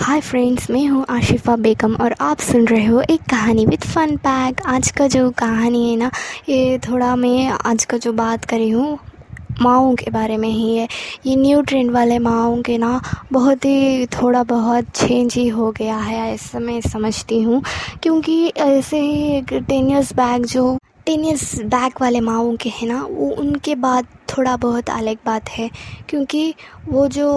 Hi friends मैं हूँ आशिफ़ा बेगम और आप सुन रहे हो एक कहानी विद फन पैक आज का जो कहानी है ना, ये थोड़ा मैं आज का जो बात करी हूँ, माओं के बारे में ही है। ये न्यू ट्रेंड वाले माओं के ना, बहुत ही थोड़ा बहुत चेंज ही हो गया है, ऐसा मैं समझती हूँ। क्योंकि ऐसे ही टेन ईयर्स बैक जो टेन ईयर्स बैक वाले माओं के हैं ना, वो उनके बाद थोड़ा बहुत अलग बात है। क्योंकि वो जो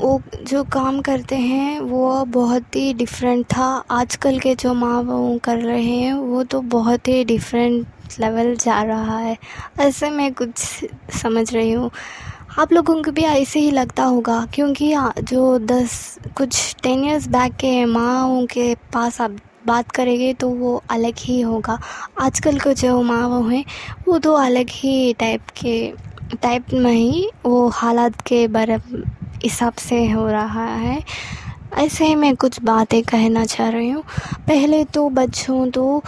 वो जो काम करते हैं, वो बहुत ही डिफरेंट था। आजकल के जो माँ बहू कर रहे हैं, वो तो बहुत ही डिफरेंट लेवल जा रहा है। ऐसे मैं कुछ समझ रही हूँ। आप लोगों को भी ऐसे ही लगता होगा, क्योंकि जो दस, कुछ टेन इयर्स बैक के माँ के पास आप बात करेंगे तो वो अलग ही होगा। आजकल के जो माँ बहू हैं, वो तो अलग ही टाइप के टाइप में ही वो हालात के बारे हिसाब से हो रहा है। ऐसे ही मैं कुछ बातें कहना चाह रही हूँ। पहले तो बच्चों तो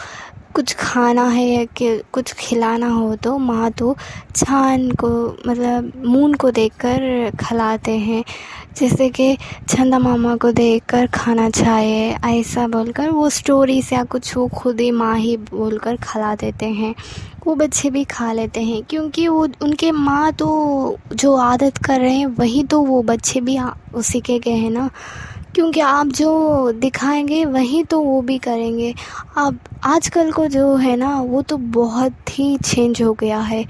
कुछ खाना है या कि कुछ खिलाना हो तो माँ तो छान को मतलब मून को देखकर खिलाते हैं। जैसे कि चंदा मामा को देखकर खाना चाहिए ऐसा बोलकर वो स्टोरीज या कुछ वो खुद ही माँ ही बोलकर खिला देते हैं। वो बच्चे भी खा लेते हैं, क्योंकि वो, उनके माँ तो जो आदत कर रहे हैं, वही तो वो बच्चे भी उसी के गए हैं ना। क्योंकि आप जो दिखाएँगे, वही तो वो भी करेंगे। अब आजकल को जो है ना, वो तो बहुत ही चेंज हो गया है।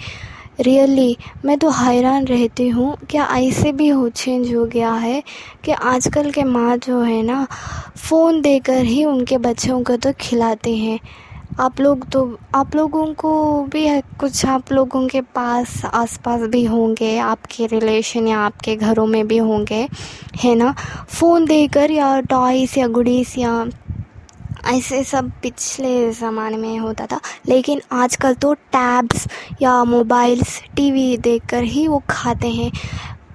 रियली मैं तो हैरान रहती हूँ, क्या ऐसे भी हो चेंज हो गया है कि आजकल के माँ जो है ना फ़ोन देकर ही उनके बच्चों को तो खिलाते हैं। आप लोग तो आप लोगों को भी है, कुछ आप लोगों के पास, आसपास भी होंगे, आपके रिलेशन या आपके घरों में भी होंगे, है ना? फ़ोन देकर या टॉयस या गुडीस या ऐसे सब पिछले ज़माने में होता था, लेकिन आजकल तो टैब्स या मोबाइल्स टीवी देखकर ही वो खाते हैं।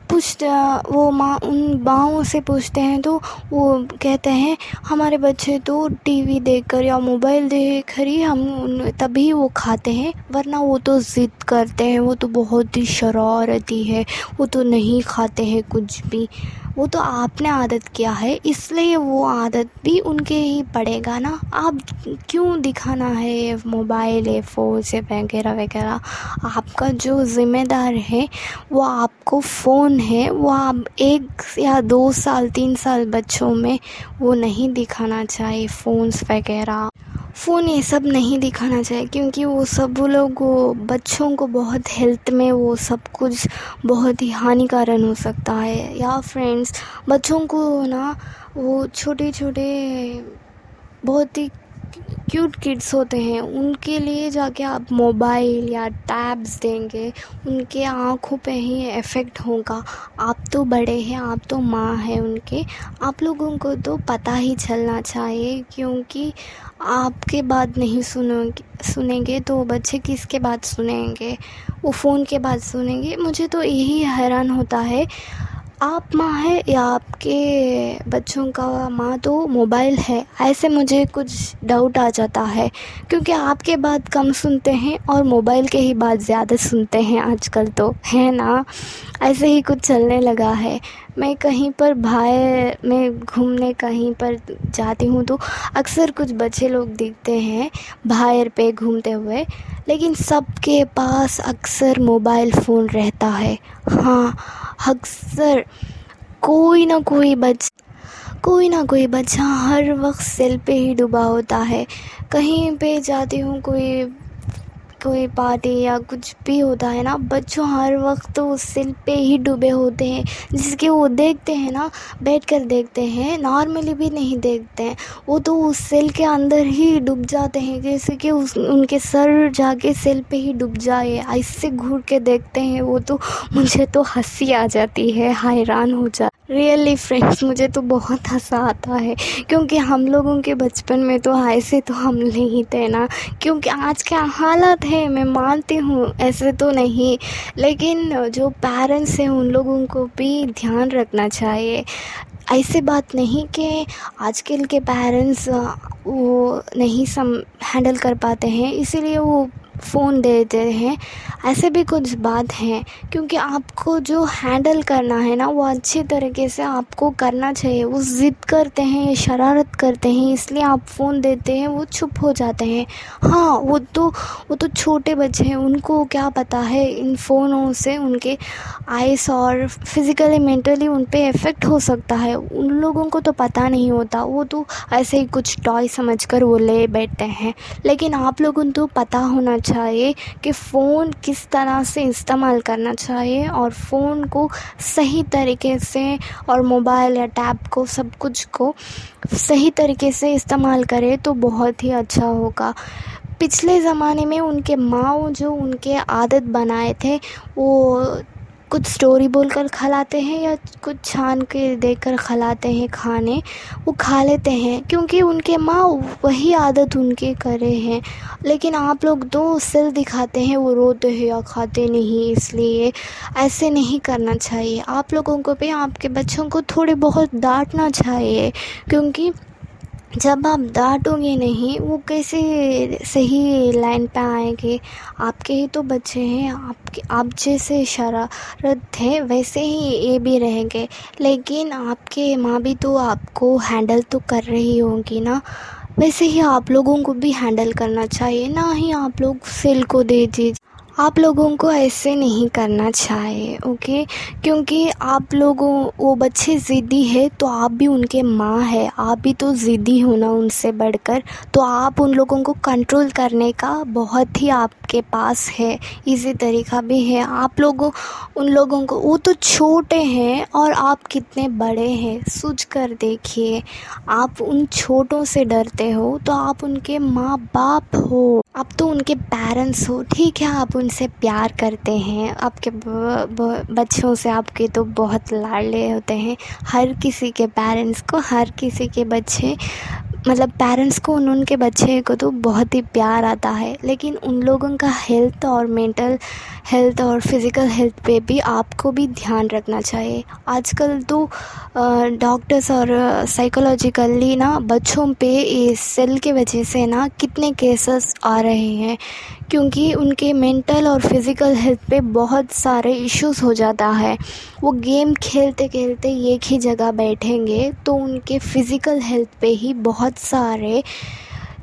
पूछ वो माँ उन माँओं से पूछते हैं तो वो कहते हैं, हमारे बच्चे तो टीवी देखकर या मोबाइल देख कर ही हम तभी वो खाते हैं, वरना वो तो ज़िद करते हैं, वो तो बहुत ही शरारती है, वो तो नहीं खाते हैं कुछ भी। वो तो आपने आदत किया है, इसलिए वो आदत भी उनके ही पड़ेगा ना। आप क्यों दिखाना है मोबाइल है फ़ोन से वगैरह वगैरह? आपका जो ज़िम्मेदार है, वो आपको फ़ोन है, वो आप एक या दो साल, तीन साल बच्चों में वो नहीं दिखाना चाहिए फ़ोन्स वगैरह। फ़ोन ये सब नहीं दिखाना चाहिए क्योंकि वो सब वो लोग, बच्चों को बहुत हेल्थ में वो सब कुछ बहुत ही हानिकारक हो सकता है। या फ्रेंड्स बच्चों को ना वो छोटे छोटे बहुत ही क्यूट किड्स होते हैं, उनके लिए जाके आप मोबाइल या टैब्स देंगे, उनके आँखों पे ही इफ़ेक्ट होगा। आप तो बड़े हैं, आप तो माँ हैं उनके। आप लोगों को तो पता ही चलना चाहिए, क्योंकि आपके बात नहीं सुनोगे, सुनेंगे तो बच्चे किसके बात सुनेंगे? वो फ़ोन के बात सुनेंगे। मुझे तो यही हैरान होता है। आप माँ है या आपके बच्चों का माँ तो मोबाइल है। ऐसे मुझे कुछ डाउट आ जाता है, क्योंकि आपके बात कम सुनते हैं और मोबाइल के ही बात ज़्यादा सुनते हैं आजकल तो है ना? ऐसे ही कुछ चलने लगा है। मैं कहीं पर बाहर, में घूमने कहीं पर जाती हूँ तो अक्सर कुछ बच्चे लोग दिखते हैं बाहर पे घूमते हुए, लेकिन सबके पास अक्सर मोबाइल फ़ोन रहता है। हाँ अक्सर कोई ना कोई बच, कोई ना कोई बच्चा हर वक्त सेल पे ही डूबा होता है। कहीं पे जाती हूँ, कोई कोई पार्टी या कुछ भी होता है ना बच्चों हर वक्त तो उस सिल पे ही डूबे होते हैं, जिसके वो देखते हैं ना, बैठ कर देखते हैं, नॉर्मली भी नहीं देखते हैं, वो तो उस सेल के अंदर ही डूब जाते हैं, जैसे कि उस, उनके सर जाके सेल पे ही डूब जाए, ऐसे घूर के देखते हैं, वो तो मुझे तो हँसी आ जाती है, हैरान हो जा रियली फ्रेंड्स मुझे तो बहुत हंसा आता है। क्योंकि हम लोगों के बचपन में तो ऐसे तो हम नहीं थे ना। क्योंकि आज क्या हालत है, मैं मानती हूँ, ऐसे तो नहीं। लेकिन जो पेरेंट्स हैं, उन लोगों को भी ध्यान रखना चाहिए। ऐसी बात नहीं कि आजकल के पेरेंट्स वो नहीं सम हैंडल कर पाते हैं। इसीलिए वो फ़ोन दे देते हैं। ऐसे भी कुछ बात हैं, क्योंकि आपको जो हैंडल करना है ना, वो अच्छे तरीके से आपको करना चाहिए। वो ज़िद करते हैं शरारत करते हैं, इसलिए आप फ़ोन देते हैं, वो चुप हो जाते हैं। हाँ वो तो वो तो छोटे बच्चे हैं, उनको क्या पता है इन फ़ोनों से उनके आइस और फिज़िकली मेंटली उन पर इफ़ेक्ट हो सकता है। उन लोगों को तो पता नहीं होता, वो तो ऐसे ही कुछ टॉय समझ कर वो ले बैठते हैं। लेकिन आप लोगों को तो पता होना चाहिए कि फ़ोन किस तरह से इस्तेमाल करना चाहिए और फ़ोन को सही तरीके से और मोबाइल या टैब को, सब कुछ को सही तरीके से इस्तेमाल करें तो बहुत ही अच्छा होगा। पिछले ज़माने में उनके माँ जो उनके आदत बनाए थे, वो कुछ स्टोरी बोलकर खिलाते हैं या कुछ छान के देकर खिलाते हैं खाने, वो खा लेते हैं क्योंकि उनके माँ वही आदत उनके करे हैं। लेकिन आप लोग दो सिल दिखाते हैं, वो रोते हैं या खाते नहीं, इसलिए ऐसे नहीं करना चाहिए। आप लोगों को भी, आपके बच्चों को थोड़े बहुत डांटना चाहिए, क्योंकि जब आप डांटोगे नहीं, वो कैसे सही लाइन पे आएँगे? आपके ही तो बच्चे हैं, आपके, आप जैसे शरारत थे वैसे ही ये भी रहेंगे। लेकिन आपके माँ भी तो आपको हैंडल तो कर रही होंगी ना। वैसे ही आप लोगों को भी हैंडल करना चाहिए, ना ही आप लोग सेल को दे दीजिए। आप लोगों को ऐसे नहीं करना चाहिए, ओके? क्योंकि आप लोगों, वो बच्चे ज़िद्दी है तो आप भी उनके माँ है। आप भी तो ज़िद्दी हो ना उनसे बढ़कर। तो आप उन लोगों को कंट्रोल करने का बहुत ही आपके पास है इजी तरीका भी है। आप लोगों, उन लोगों को, वो तो छोटे हैं और आप कितने बड़े हैं सोच कर देखिए। आप उन छोटों से डरते हो तो आप उनके माँ बाप हो। आप तो उनके पेरेंट्स हो, ठीक है, आप उनसे प्यार करते हैं। आपके बच्चों से आपके तो बहुत लाडले होते हैं। हर किसी के पेरेंट्स को, हर किसी के बच्चे मतलब पेरेंट्स को उन, उनके बच्चे को तो बहुत ही प्यार आता है, लेकिन उन लोगों का हेल्थ और मेंटल हेल्थ और फ़िज़िकल हेल्थ पे भी आपको भी ध्यान रखना चाहिए। आजकल तो डॉक्टर्स और साइकोलॉजिकली ना बच्चों पे इस सेल के वजह से ना कितने केसेस आ रहे हैं, क्योंकि उनके मेंटल और फ़िज़िकल हेल्थ पे बहुत सारे इश्यूज़ हो जाता है। वो गेम खेलते खेलते एक ही जगह बैठेंगे तो उनके फ़िज़िकल हेल्थ पे ही बहुत सारे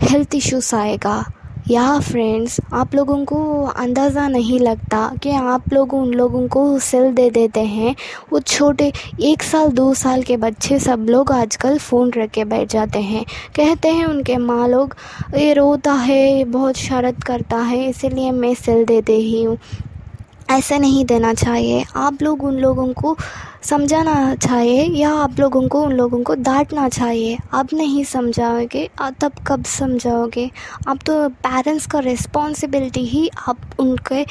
हेल्थ इश्यूज़ आएगा। या फ्रेंड्स आप लोगों को अंदाज़ा नहीं लगता कि आप लोग उन लोगों को सेल दे देते हैं। वो छोटे, एक साल, दो साल के बच्चे सब लोग आजकल फ़ोन रख के बैठ जाते हैं। कहते हैं उनके माँ लोग, ये रोता है, बहुत शरत करता है, इसीलिए मैं सेल देते ही हूँ। ऐसे नहीं देना चाहिए। आप लोग उन लोगों को समझाना चाहिए या आप लोगों को, उन लोगों को डांटना चाहिए। आप नहीं समझाओगे तब कब समझाओगे? आप तो पेरेंट्स का रिस्पॉन्सिबिलिटी ही आप उनके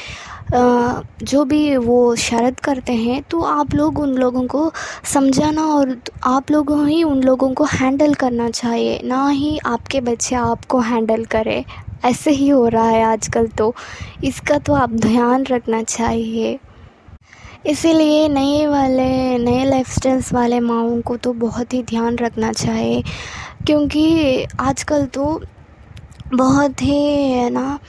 जो भी वो शरत करते हैं तो आप लोग उन लोगों को समझाना और आप लोगों ही उन लोगों को हैंडल करना चाहिए। ना ही आपके बच्चे आपको हैंडल करें। ऐसे ही हो रहा है आजकल तो। इसका तो आप ध्यान रखना चाहिए। इसीलिए नए वाले, नए लाइफ स्टाइल्स वाले माओं को तो बहुत ही ध्यान रखना चाहिए, क्योंकि आजकल तो बहुत ही, है ना,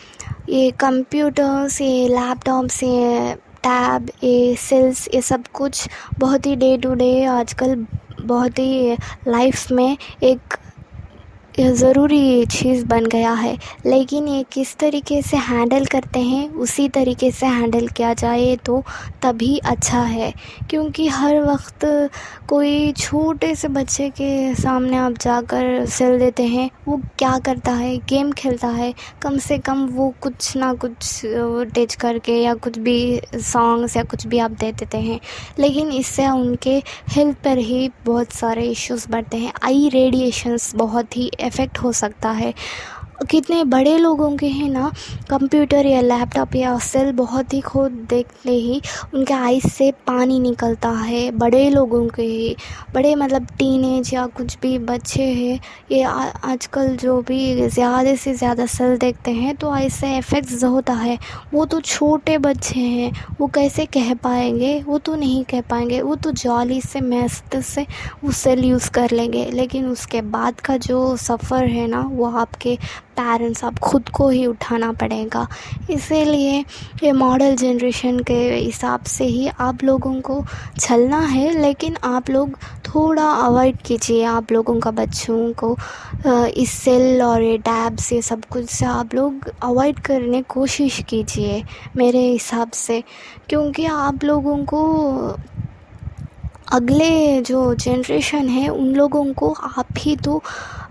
ये कंप्यूटर्स ये लैपटॉप्स ये टैब ये सेल्स ये सब कुछ बहुत ही डे टू डे आजकल बहुत ही लाइफ में एक यह ज़रूरी चीज़ बन गया है। लेकिन ये किस तरीके से हैंडल करते हैं, उसी तरीके से हैंडल किया जाए तो तभी अच्छा है। क्योंकि हर वक्त कोई छोटे से बच्चे के सामने आप जाकर सेल देते हैं, वो क्या करता है गेम खेलता है, कम से कम वो कुछ ना कुछ टच करके या कुछ भी सॉन्ग्स या कुछ भी आप दे देते हैं। लेकिन इससे उनके हेल्थ पर ही बहुत सारे इश्यूज़ बढ़ते हैं। आई रेडिएशंस बहुत ही इफ़ेक्ट हो सकता है। कितने बड़े लोगों के हैं ना, कंप्यूटर या लैपटॉप या सेल बहुत ही खुद देखते ही उनके आइस से पानी निकलता है। बड़े लोगों के ही, बड़े मतलब टीनेज या कुछ भी बच्चे हैं, ये आजकल जो भी ज़्यादा से ज़्यादा सेल देखते हैं तो ऐसे इफ़ेक्ट्स होता है। वो तो छोटे बच्चे हैं, वो कैसे कह पाएँगे? वो तो नहीं कह पाएँगे, वो तो जॉली से, मस्त से वो सेल यूज़ कर लेंगे। लेकिन उसके बाद का जो सफ़र है ना, वो आपके पेरेंट्स आप खुद को ही उठाना पड़ेगा। इसीलिए ये मॉडल जनरेशन के हिसाब से ही आप लोगों को चलना है, लेकिन आप लोग थोड़ा अवॉइड कीजिए आप लोगों का बच्चों को इस सेल और ये टैब्स ये सब कुछ से आप लोग अवॉइड करने कोशिश कीजिए मेरे हिसाब से। क्योंकि आप लोगों को अगले जो जनरेशन है, उन लोगों को आप ही तो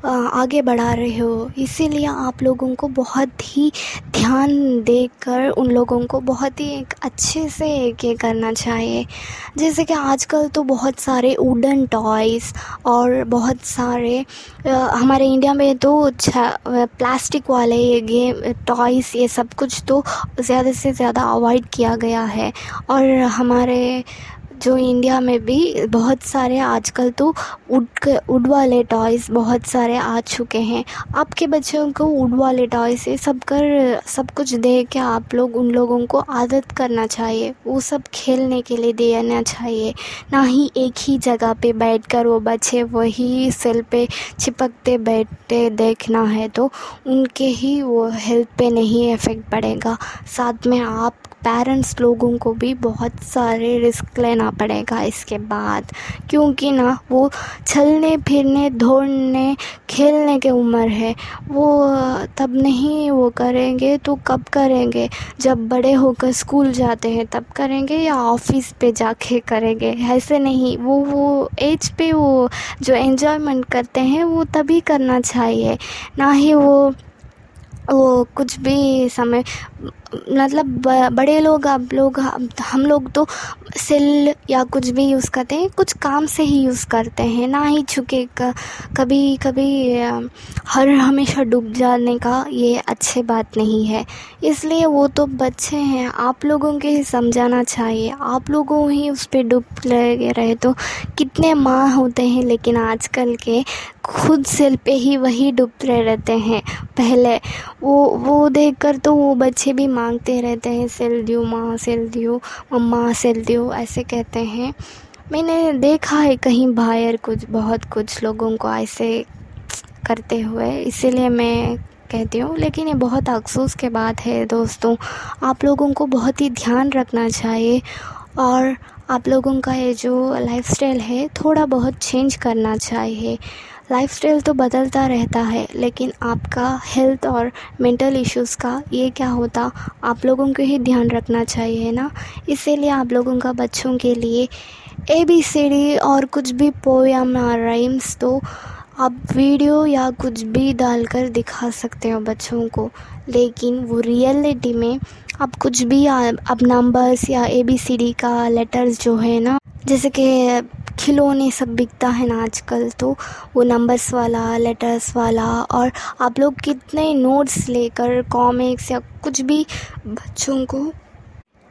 आगे बढ़ा रहे हो। इसीलिए आप लोगों को बहुत ही ध्यान देकर, उन लोगों को बहुत ही एक अच्छे से ये करना चाहिए। जैसे कि आजकल तो बहुत सारे वुडन टॉयज़ और बहुत सारे हमारे इंडिया में तो प्लास्टिक वाले ये गेम टॉयज़ ये सब कुछ तो ज़्यादा से ज़्यादा अवॉइड किया गया है। और हमारे जो इंडिया में भी बहुत सारे आजकल तो वुड वुड वाले टॉयज़ बहुत सारे आ चुके हैं। आपके बच्चों को वुड वाले टॉय से सब कर, सब कुछ दे के आप लोग, उन लोगों को आदत करना चाहिए। वो सब खेलने के लिए देना चाहिए। ना ही एक ही जगह पे बैठ कर वो बच्चे वही सेल पे चिपकते बैठते देखना है तो उनके ही वो हेल्थ पे नहीं इफ़ेक्ट पड़ेगा। साथ में आप पेरेंट्स लोगों को भी बहुत सारे रिस्क लेना पड़ेगा इसके बाद, क्योंकि ना वो चलने, फिरने, दौड़ने, खेलने के उम्र है। वो, तब नहीं वो करेंगे तो कब करेंगे? जब बड़े होकर स्कूल जाते हैं, तब करेंगे या ऑफ़िस पे जाके करेंगे? ऐसे नहीं, वो वो एज पे वो जो एन्जॉयमेंट करते हैं, वो तभी करना चाहिए। ना ही वो वो कुछ भी समय मतलब बड़े लोग आप लोग हम लोग तो सेल या कुछ भी यूज़ करते हैं, कुछ काम से ही यूज़ करते हैं, ना ही छुके कभी कभी हर हमेशा डूब जाने का ये अच्छे बात नहीं है। इसलिए वो तो बच्चे हैं, आप लोगों के ही समझाना चाहिए। आप लोगों ही उस पर डूब लगे रहे तो कितने माँ होते हैं, लेकिन आजकल के खुद सेल पे ही वही डूबते रहते हैं। पहले वो वो देख तो वो बच्चे भी मांगते रहते हैं, सेल दियो, माँ सेल दियो, मम्मा सेल दियो, ऐसे कहते हैं। मैंने देखा है कहीं बाहर कुछ, बहुत कुछ लोगों को ऐसे करते हुए। इसीलिए मैं कहती हूँ, लेकिन ये बहुत अफसोस के बात है दोस्तों। आप लोगों को बहुत ही ध्यान रखना चाहिए और आप लोगों का ये जो लाइफस्टाइल है, थोड़ा बहुत चेंज करना चाहिए। लाइफस्टाइल तो बदलता रहता है, लेकिन आपका हेल्थ और मेंटल इश्यूज़ का ये क्या होता? आप लोगों को ही ध्यान रखना चाहिए ना? इसीलिए आप लोगों का बच्चों के लिए ए बी सी डी और कुछ भी पोएम या राइम्स तो आप वीडियो या कुछ भी डालकर दिखा सकते हो बच्चों को। लेकिन वो रियलिटी में आप कुछ भी अब नंबर्स या ए बी सी डी का लेटर्स जो है ना, जैसे कि खिलौने सब बिकता है ना आजकल तो वो नंबर्स वाला लेटर्स वाला और आप लोग कितने नोट्स लेकर कॉमिक्स या कुछ भी बच्चों को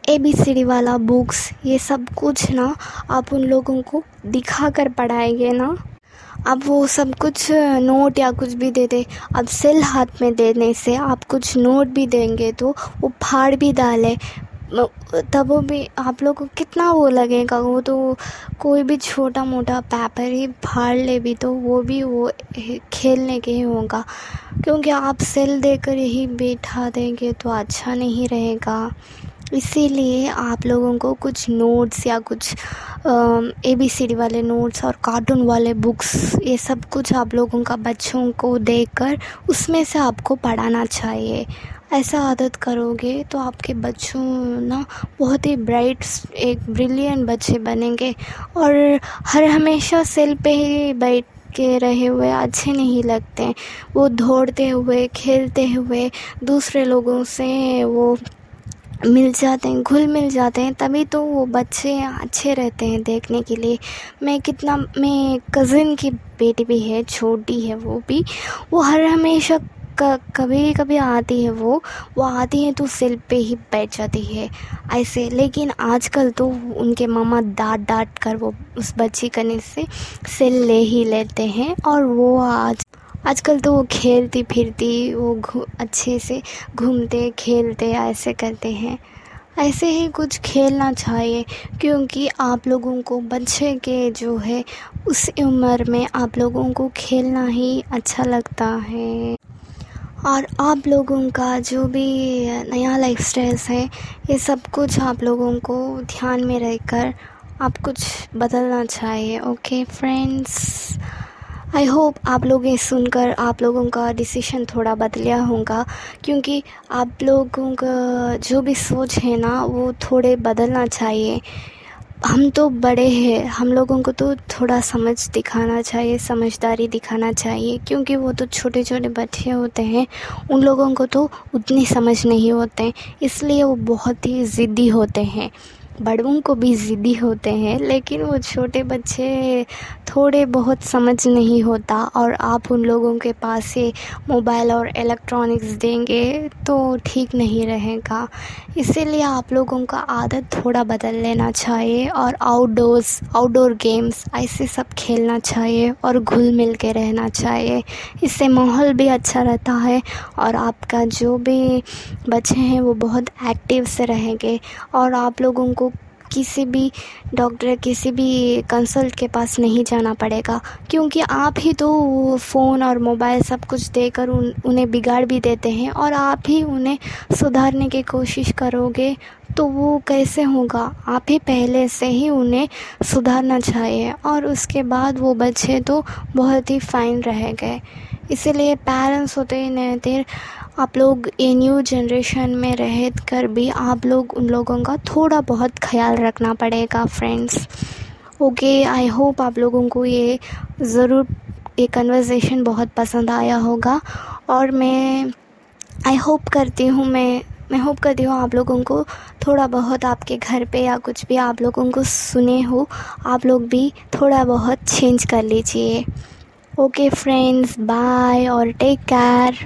ए बी सी डी वाला बुक्स ये सब कुछ ना आप उन लोगों को दिखा कर पढ़ाएँगे ना। अब वो सब कुछ नोट या कुछ भी दे दे, अब सेल हाथ में देने से आप कुछ नोट भी देंगे तो वो फाड़ भी डाले तब भी आप लोग को कितना वो लगेगा? वो तो कोई भी छोटा मोटा पेपर ही फाड़ ले भी तो वो भी वो खेलने के ही होगा। क्योंकि आप सेल देकर यही बैठा देंगे तो अच्छा नहीं रहेगा। इसीलिए आप लोगों को कुछ नोट्स या कुछ ए बी सी डी वाले नोट्स और कार्टून वाले बुक्स ये सब कुछ आप लोगों का बच्चों को देकर उसमें से आपको पढ़ाना चाहिए। ऐसा आदत करोगे तो आपके बच्चों ना बहुत ही ब्राइट, एक ब्रिलियंट बच्चे बनेंगे। और हर हमेशा सेल पे ही बैठ के रहे हुए, अच्छे नहीं लगते। वो दौड़ते हुए, खेलते हुए दूसरे लोगों से वो मिल जाते हैं, घुल मिल जाते हैं, तभी तो वो बच्चे अच्छे रहते हैं देखने के लिए। मैं कितना, मैं कज़िन की बेटी भी है, छोटी है वो भी। वो हर हमेशा कभी कभी आती है वो वो आती है तो सिल पे ही बैठ जाती है, ऐसे। लेकिन आजकल तो उनके मामा डांट डांट कर वो उस बच्ची कने से सिल ले ही लेते हैं और वो आज, आजकल तो वो खेलती फिरती वो अच्छे से घूमते, खेलते, ऐसे करते हैं। ऐसे ही कुछ खेलना चाहिए, क्योंकि आप लोगों को बच्चे के जो है, उस उम्र में आप लोगों को खेलना ही अच्छा लगता है। और आप लोगों का जो भी नया लाइफ स्टाइल्स है, ये सब कुछ आप लोगों को ध्यान में रहकर आप कुछ बदलना चाहिए। ओके फ्रेंड्स आई होप आप लोग ये सुनकर आप लोगों का डिसीशन थोड़ा बदलिया होगा, क्योंकि आप लोगों का जो भी सोच है ना, वो थोड़े बदलना चाहिए। हम तो बड़े हैं। हम लोगों को तो थोड़ा समझ दिखाना चाहिए, समझदारी दिखाना चाहिए, क्योंकि वो तो छोटे छोटे बच्चे होते हैं। उन लोगों को तो उतनी समझ नहीं होते इसलिए वो बहुत ही ज़िद्दी होते हैं। बड़ों को भी ज़िद्दी होते हैं, लेकिन वो छोटे बच्चे थोड़े बहुत समझ नहीं होता और आप उन लोगों के पास से मोबाइल और इलेक्ट्रॉनिक्स देंगे तो ठीक नहीं रहेगा। इसीलिए आप लोगों का आदत थोड़ा बदल लेना चाहिए और आउटडोर्स आउटडोर गेम्स ऐसे सब खेलना चाहिए और घुल मिल के रहना चाहिए। इससे माहौल भी अच्छा रहता है और आपका जो भी बच्चे हैं वो बहुत एक्टिव से रहेंगे और आप लोगों को किसी भी डॉक्टर, किसी भी कंसल्ट के पास नहीं जाना पड़ेगा। क्योंकि आप ही तो फ़ोन और मोबाइल सब कुछ देकर उन, उन्हें बिगाड़ भी देते हैं और आप ही उन्हें सुधारने की कोशिश करोगे तो वो कैसे होगा? आप ही पहले से ही उन्हें सुधारना चाहिए और उसके बाद वो बच्चे तो बहुत ही फ़ाइन रह गए। इसीलिए पेरेंट्स होते ही थे आप लोग ये न्यू जनरेशन में रह कर भी आप लोग उन लोगों का थोड़ा बहुत ख्याल रखना पड़ेगा फ्रेंड्स ओके आई होप आप लोगों को ये ज़रूर ये कन्वर्सेशन बहुत पसंद आया होगा और मैं आई होप करती हूँ मैं मैं होप करती हूँ आप लोगों को थोड़ा बहुत आपके घर पे या कुछ भी आप लोगों को सुने हो, आप लोग भी थोड़ा बहुत चेंज कर लीजिए. ओके फ्रेंड्स बाय और टेक केयर